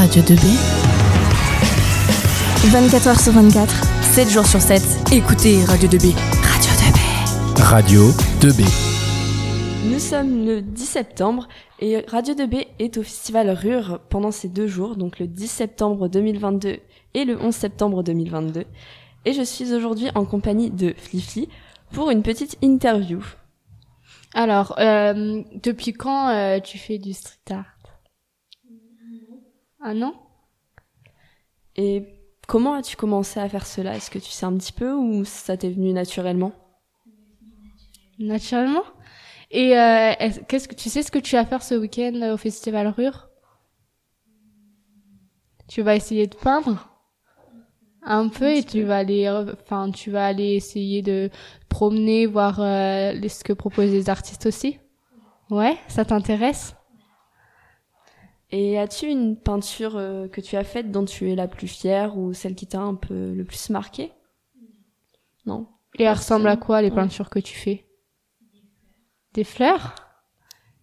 Radio 2B. 24h sur 24. 7 jours sur 7. Écoutez Radio 2B. Radio 2B. Radio 2B. Nous sommes le 10 septembre et Radio 2B est au festival Rure pendant ces deux jours, donc le 10 septembre 2022 et le 11 septembre 2022. Et je suis aujourd'hui en compagnie de Flifli pour une petite interview. Alors, euh, depuis quand euh, tu fais du street art? Un an Et comment as-tu commencé à faire cela? Est-ce que tu sais un petit peu ou ça t'est venu naturellement? Naturellement? Et euh, est-ce- qu'est-ce que tu sais ce que tu vas faire ce week-end euh, au festival Rure? Tu vas essayer de peindre? Un peu et tu vas aller, enfin, tu vas aller essayer de promener, voir euh, ce que proposent les artistes aussi? Ouais, ça t'intéresse? Et as-tu une peinture euh, que tu as faite dont tu es la plus fière ou celle qui t'a un peu le plus marqué? Non. Et elles ressemblent à quoi les Ouais. peintures que tu fais? Des fleurs?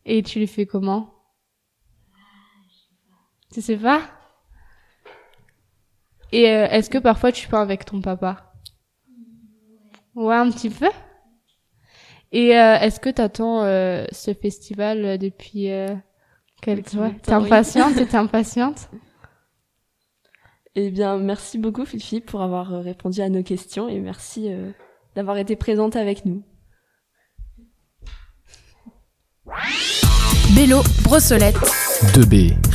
Et tu les fais comment? Tu sais pas? Et euh, est-ce que parfois tu peins avec ton papa? Ouais, un petit peu. Et euh, est-ce que t'attends euh, ce festival depuis euh, quel... ouais, T'es impatiente T'es impatiente Eh bien, merci beaucoup Fifi pour avoir euh, répondu à nos questions et merci euh, d'avoir été présente avec nous. Bélo, Brossolette. 2B. Radio 2B.